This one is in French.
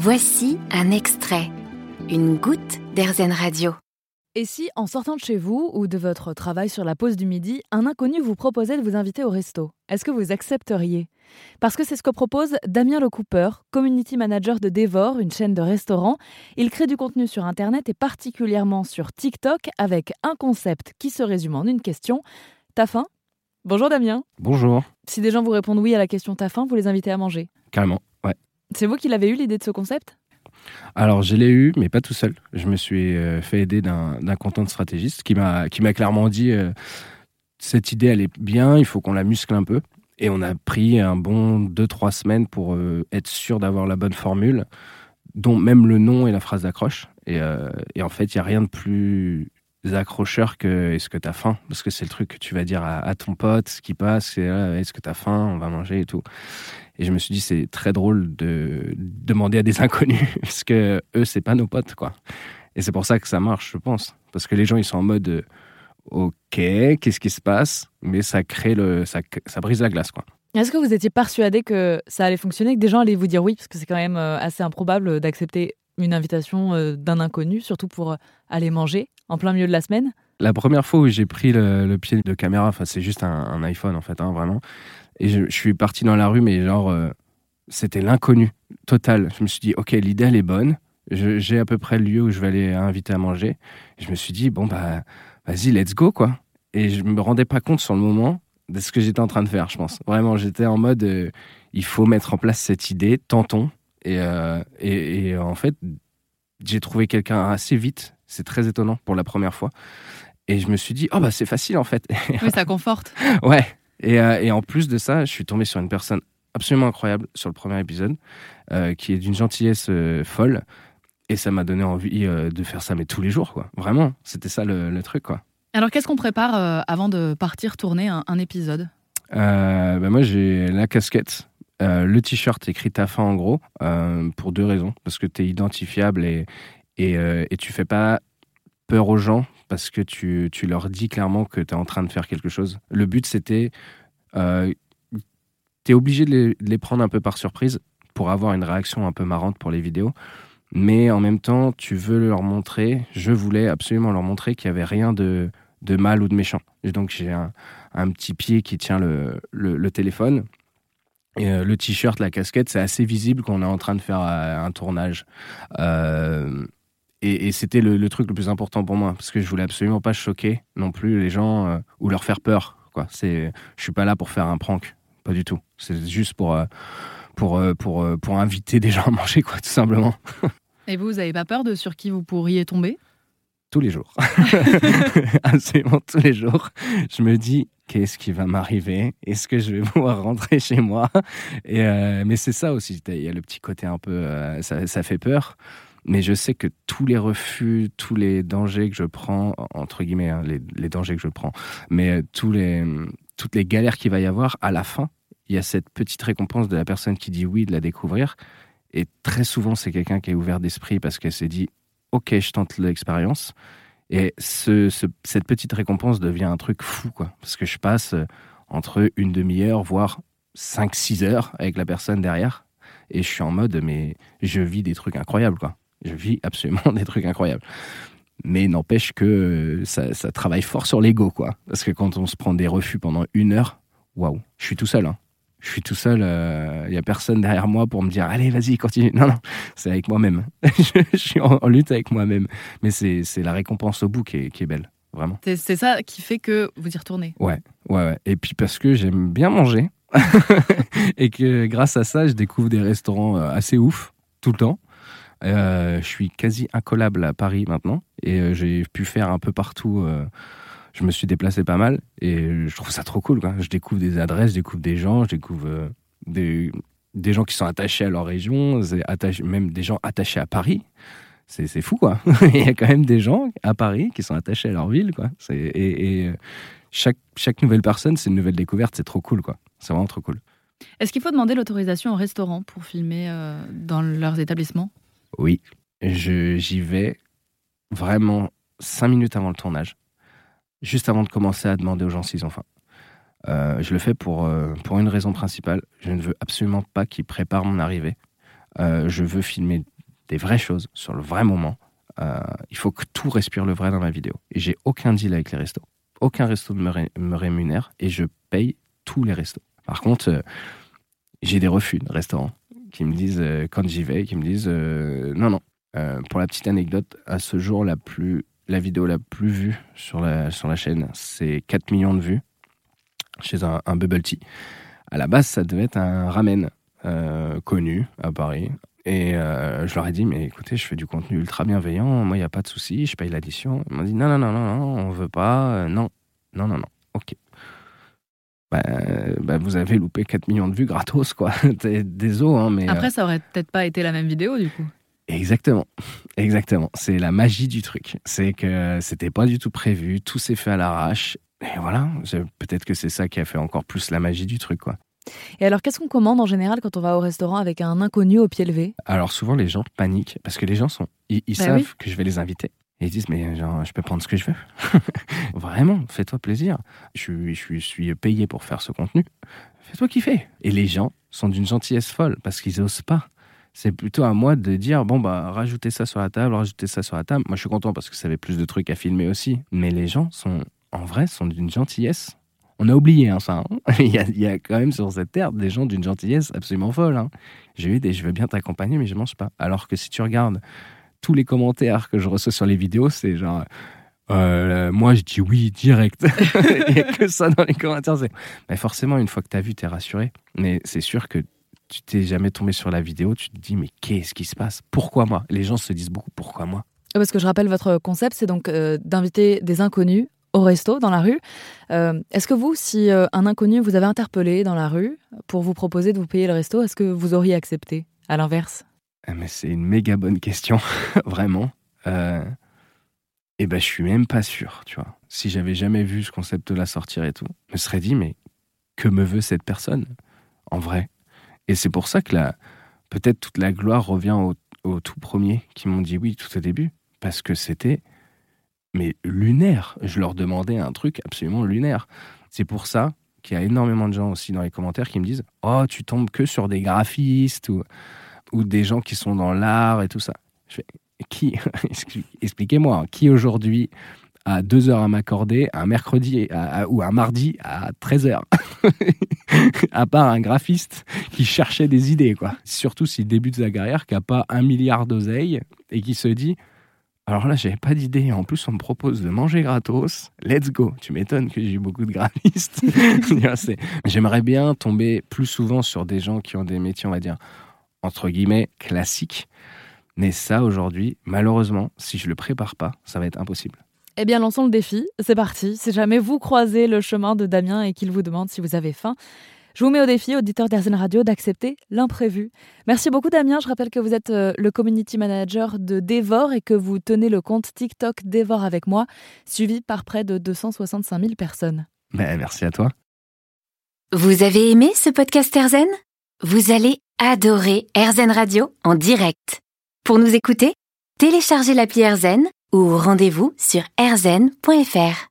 Voici un extrait, une goutte d'Airzen Radio. Et si, en sortant de chez vous ou de votre travail sur la pause du midi, un inconnu vous proposait de vous inviter au resto Est-ce que vous accepteriez? Parce que c'est ce que propose Damien Le Cooper, community manager de Devor, une chaîne de restaurants. Il crée du contenu sur Internet et particulièrement sur TikTok avec un concept qui se résume en une question. T'as faim? Bonjour Damien. Bonjour. Si des gens vous répondent oui à la question T'as faim, vous les invitez à manger? Carrément. C'est vous qui l'avez eu l'idée de ce concept? Alors, je l'ai eu, mais pas tout seul. Je me suis euh, fait aider d'un content stratégiste qui m'a clairement dit euh, cette idée, elle est bien, il faut qu'on la muscle un peu. Et on a pris un bon 2-3 semaines pour euh, être sûr d'avoir la bonne formule, dont même le nom et la phrase d'accroche. Et, et, en fait, il n'y a rien de plus accrocheur que est-ce que tu as faim? Parce que c'est le truc que tu vas dire à, ton pote, ce qui passe, c'est est-ce que tu as faim? On va manger et tout. Et je me suis dit, c'est très drôle de demander à des inconnus, parce que eux, c'est pas nos potes, quoi. Et c'est pour ça que ça marche, je pense. Parce que les gens, ils sont en mode, euh, ok, qu'est-ce qui se passe? Mais ça crée le, ça, ça brise la glace, quoi. Est-ce que vous étiez persuadé que ça allait fonctionner, que des gens allaient vous dire oui, parce que c'est quand même euh, assez improbable d'accepter une invitation euh, d'un inconnu, surtout pour aller manger en plein milieu de la semaine La première fois où j'ai pris le, pied de caméra, c'est juste un, iPhone en fait, hein, vraiment, et je, suis parti dans la rue, mais genre, euh, c'était l'inconnu total. Je me suis dit, ok, l'idée, elle est bonne. J'ai à peu près le lieu où je vais aller inviter à manger. je me suis dit, bon, bah, vas-y, let's go, quoi. Et je me rendais pas compte sur le moment de ce que j'étais en train de faire, je pense. Vraiment, j'étais en mode, euh, il faut mettre en place cette idée, tentons. Et, euh, et, en fait, j'ai trouvé quelqu'un assez vite. C'est très étonnant pour la première fois. Et je me suis dit, oh bah c'est facile en fait. Oui, ça conforte. ouais, euh, et, en plus de ça, je suis tombé sur une personne absolument incroyable sur le premier épisode, euh, qui est d'une gentillesse folle. Et ça m'a donné envie de faire ça, mais tous les jours, quoi. Vraiment, c'était ça le, truc, quoi. Alors, qu'est-ce qu'on prépare avant de partir tourner un, épisode? Bah, Moi, j'ai la casquette, le t-shirt écrit ta fin en gros, pour deux raisons. Parce que tu es identifiable et, et, et tu fais pas peur aux gens parce que tu, tu leur dis clairement que tu es en train de faire quelque chose. Le but, c'était. Euh, tu es obligé de les, prendre un peu par surprise pour avoir une réaction un peu marrante pour les vidéos. Mais en même temps, tu veux leur montrer, je voulais absolument leur montrer qu'il n'y avait rien de, de mal ou de méchant. Donc j'ai un, un, petit pied qui tient le, le, téléphone. Et euh, le t-shirt, la casquette, c'est assez visible qu'on est en train de faire euh, un tournage. Euh, et, c'était le, truc le plus important pour moi, parce que je voulais absolument pas choquer non plus les gens euh, ou leur faire peur. Quoi. C'est, je suis pas là pour faire un prank, pas du tout. C'est juste pour, pour, euh, pour, pour, inviter des gens à manger, quoi, tout simplement. Et vous, vous avez pas peur de sur qui vous pourriez tomber? Tous les jours. absolument tous les jours. Je me dis, qu'est-ce qui va m'arriver? Est-ce que je vais pouvoir rentrer chez moi? Et Mais c'est ça aussi, il y a le petit côté un peu, ça, ça, fait peur. Mais je sais que tous les refus, tous les dangers que je prends, entre guillemets, hein, les, dangers que je prends, mais euh, toutes les galères qu'il va y avoir, à la fin, il y a cette petite récompense de la personne qui dit oui de la découvrir. Et très souvent, c'est quelqu'un qui est ouvert d'esprit parce qu'elle s'est dit Ok, je tente l'expérience. Et ce, cette petite récompense devient un truc fou, quoi. Parce que je passe euh, entre une demi-heure, voire 5-6 heures avec la personne derrière. Et je suis en mode, mais je vis des trucs incroyables, quoi. Je vis absolument des trucs incroyables. Mais n'empêche que ça, travaille fort sur l'ego, quoi. Parce que quand on se prend des refus pendant une heure, waouh, je suis tout seul. Hein. Je suis tout seul, il euh, n'y a personne derrière moi pour me dire allez, vas-y, continue. Non, non, c'est avec moi-même. je, suis en, lutte avec moi-même. Mais c'est la récompense au bout qui est, qui est belle, vraiment. C'est ça qui fait que vous y retournez. Ouais, ouais, ouais. Et puis parce que j'aime bien manger et que grâce à ça, je découvre des restaurants euh, assez ouf tout le temps. Euh, je suis quasi incollable à Paris maintenant et euh, j'ai pu faire un peu partout. Euh, je me suis déplacé pas mal et je trouve ça trop cool. Quoi. Je découvre des adresses, je découvre des gens, je découvre des, des gens qui sont attachés à leur région, même des gens attachés à Paris. C'est fou, quoi. Il y a quand même des gens à Paris qui sont attachés à leur ville, quoi. Et, et chaque, chaque nouvelle personne, c'est une nouvelle découverte, c'est trop cool, quoi. C'est vraiment trop cool. Est-ce qu'il faut demander l'autorisation au restaurant pour filmer dans leurs établissements? Oui, j'y vais vraiment cinq minutes avant le tournage, juste avant de commencer à demander aux gens s'ils ont faim. Euh, je le fais pour, euh, pour une raison principale. Je ne veux absolument pas qu'ils préparent mon arrivée. Euh, je veux filmer des vraies choses sur le vrai moment. Il faut que tout respire le vrai dans ma vidéo. Et j'ai aucun deal avec les restos. Aucun resto ne me, me rémunère et je paye tous les restos. Par contre, j'ai des refus de restaurants qui me disent, quand j'y vais, qui me disent non, non. Pour la petite anecdote, à ce jour, la, plus, la vidéo la plus vue sur la, sur la chaîne, c'est 4 millions de vues chez un, un bubble tea. À la base, ça devait être un ramen euh, connu à Paris. Et euh, je leur ai dit, mais écoutez, je fais du contenu ultra bienveillant, moi, il n'y a pas de souci, je paye l'addition. Ils m'ont dit, non, non, non, non, non, on veut pas, euh, non, non, non, non, ok. Bah, bah, vous avez loupé 4 millions de vues gratos, quoi. Désolé, hein, mais... Après, ça aurait peut-être pas été la même vidéo du coup. Exactement, exactement. C'est la magie du truc. C'est que c'était pas du tout prévu, tout s'est fait à l'arrache. Et voilà, peut-être que c'est ça qui a fait encore plus la magie du truc, quoi. Et alors, qu'est-ce qu'on commande en général quand on va au restaurant avec un inconnu au pied levé? Alors souvent les gens paniquent parce que les gens sont, ils, ils Bah savent oui. que je vais les inviter. Et ils disent mais genre je peux prendre ce que je veux. Vraiment, fais-toi plaisir. Je, suis- je, suis- je suis payé pour faire ce contenu. Fais-toi kiffer. Et les gens sont d'une gentillesse folle parce qu'ils osent pas. C'est plutôt à moi de dire bon bah rajoutez ça sur la table, rajoutez ça sur la table. Moi je suis content parce que ça avait plus de trucs à filmer aussi. Mais les gens sont en vrai sont d'une gentillesse. On a oublié hein, ça. hein. il, y a, quand même sur cette terre des gens d'une gentillesse absolument folle. hein. J'ai eu des je veux bien t'accompagner mais je mange pas. Alors que si tu regardes tous les commentaires que je reçois sur les vidéos, c'est genre euh, moi je dis oui direct. il n'y a que ça dans les commentaires. Mais forcément, une fois que tu as vu, tu es rassuré. Mais c'est sûr que tu t'es jamais tombé sur la vidéo, tu te dis mais qu'est-ce qui se passe? Pourquoi moi? Les gens se disent beaucoup pourquoi moi? Parce que je rappelle, votre concept, c'est donc euh, d'inviter des inconnus au resto, dans la rue. Euh, est-ce que vous, si euh, un inconnu vous avait interpellé dans la rue pour vous proposer de vous payer le resto, est-ce que vous auriez accepté À l'inverse? Ah, Mais c'est une méga bonne question, vraiment. Euh, et ben je suis même pas sûr, tu vois. Si j'avais jamais vu ce concept là sortir et tout, je me serais dit mais que me veut cette personne? En vrai Et c'est pour ça que peut-être toute la gloire revient au, au tout premier qui m'ont dit oui tout au début parce que c'était mais lunaire. Je leur demandais un truc absolument lunaire. C'est pour ça qu'il y a énormément de gens aussi dans les commentaires qui me disent oh tu tombes que sur des graphistes ou des gens qui sont dans l'art et tout ça. Je fais, qui Expliquez-moi, qui aujourd'hui a deux heures à m'accorder un mercredi à- à- ou un mardi à 13h À part un graphiste qui cherchait des idées, quoi. Surtout s'il débute sa carrière, qui n'a pas un milliard d'oseilles et qui se dit alors là, j'avais pas d'idée. En plus, on me propose de manger gratos. Let's go. Tu m'étonnes que j'ai eu beaucoup de graphistes. J'aimerais bien tomber plus souvent sur des gens qui ont des métiers, on va dire, entre guillemets, classiques. Mais ça, aujourd'hui, malheureusement, si je le prépare pas, ça va être impossible. Eh bien, lançons le défi. C'est parti. Si jamais vous croisez le chemin de Damien et qu'il vous demande si vous avez faim, je vous mets au défi, auditeur d'Airzen Radio, d'accepter l'imprévu. Merci beaucoup, Damien. Je rappelle que vous êtes euh, le community manager de Dévore et que vous tenez le compte TikTok Dévore avec moi, suivi par près de 265 000 personnes. Ben, merci à toi. Vous avez aimé ce podcast Erzen Vous allez adorer Erzen Radio en direct. Pour nous écouter, téléchargez l'appli Erzen ou rendez-vous sur erzen.fr.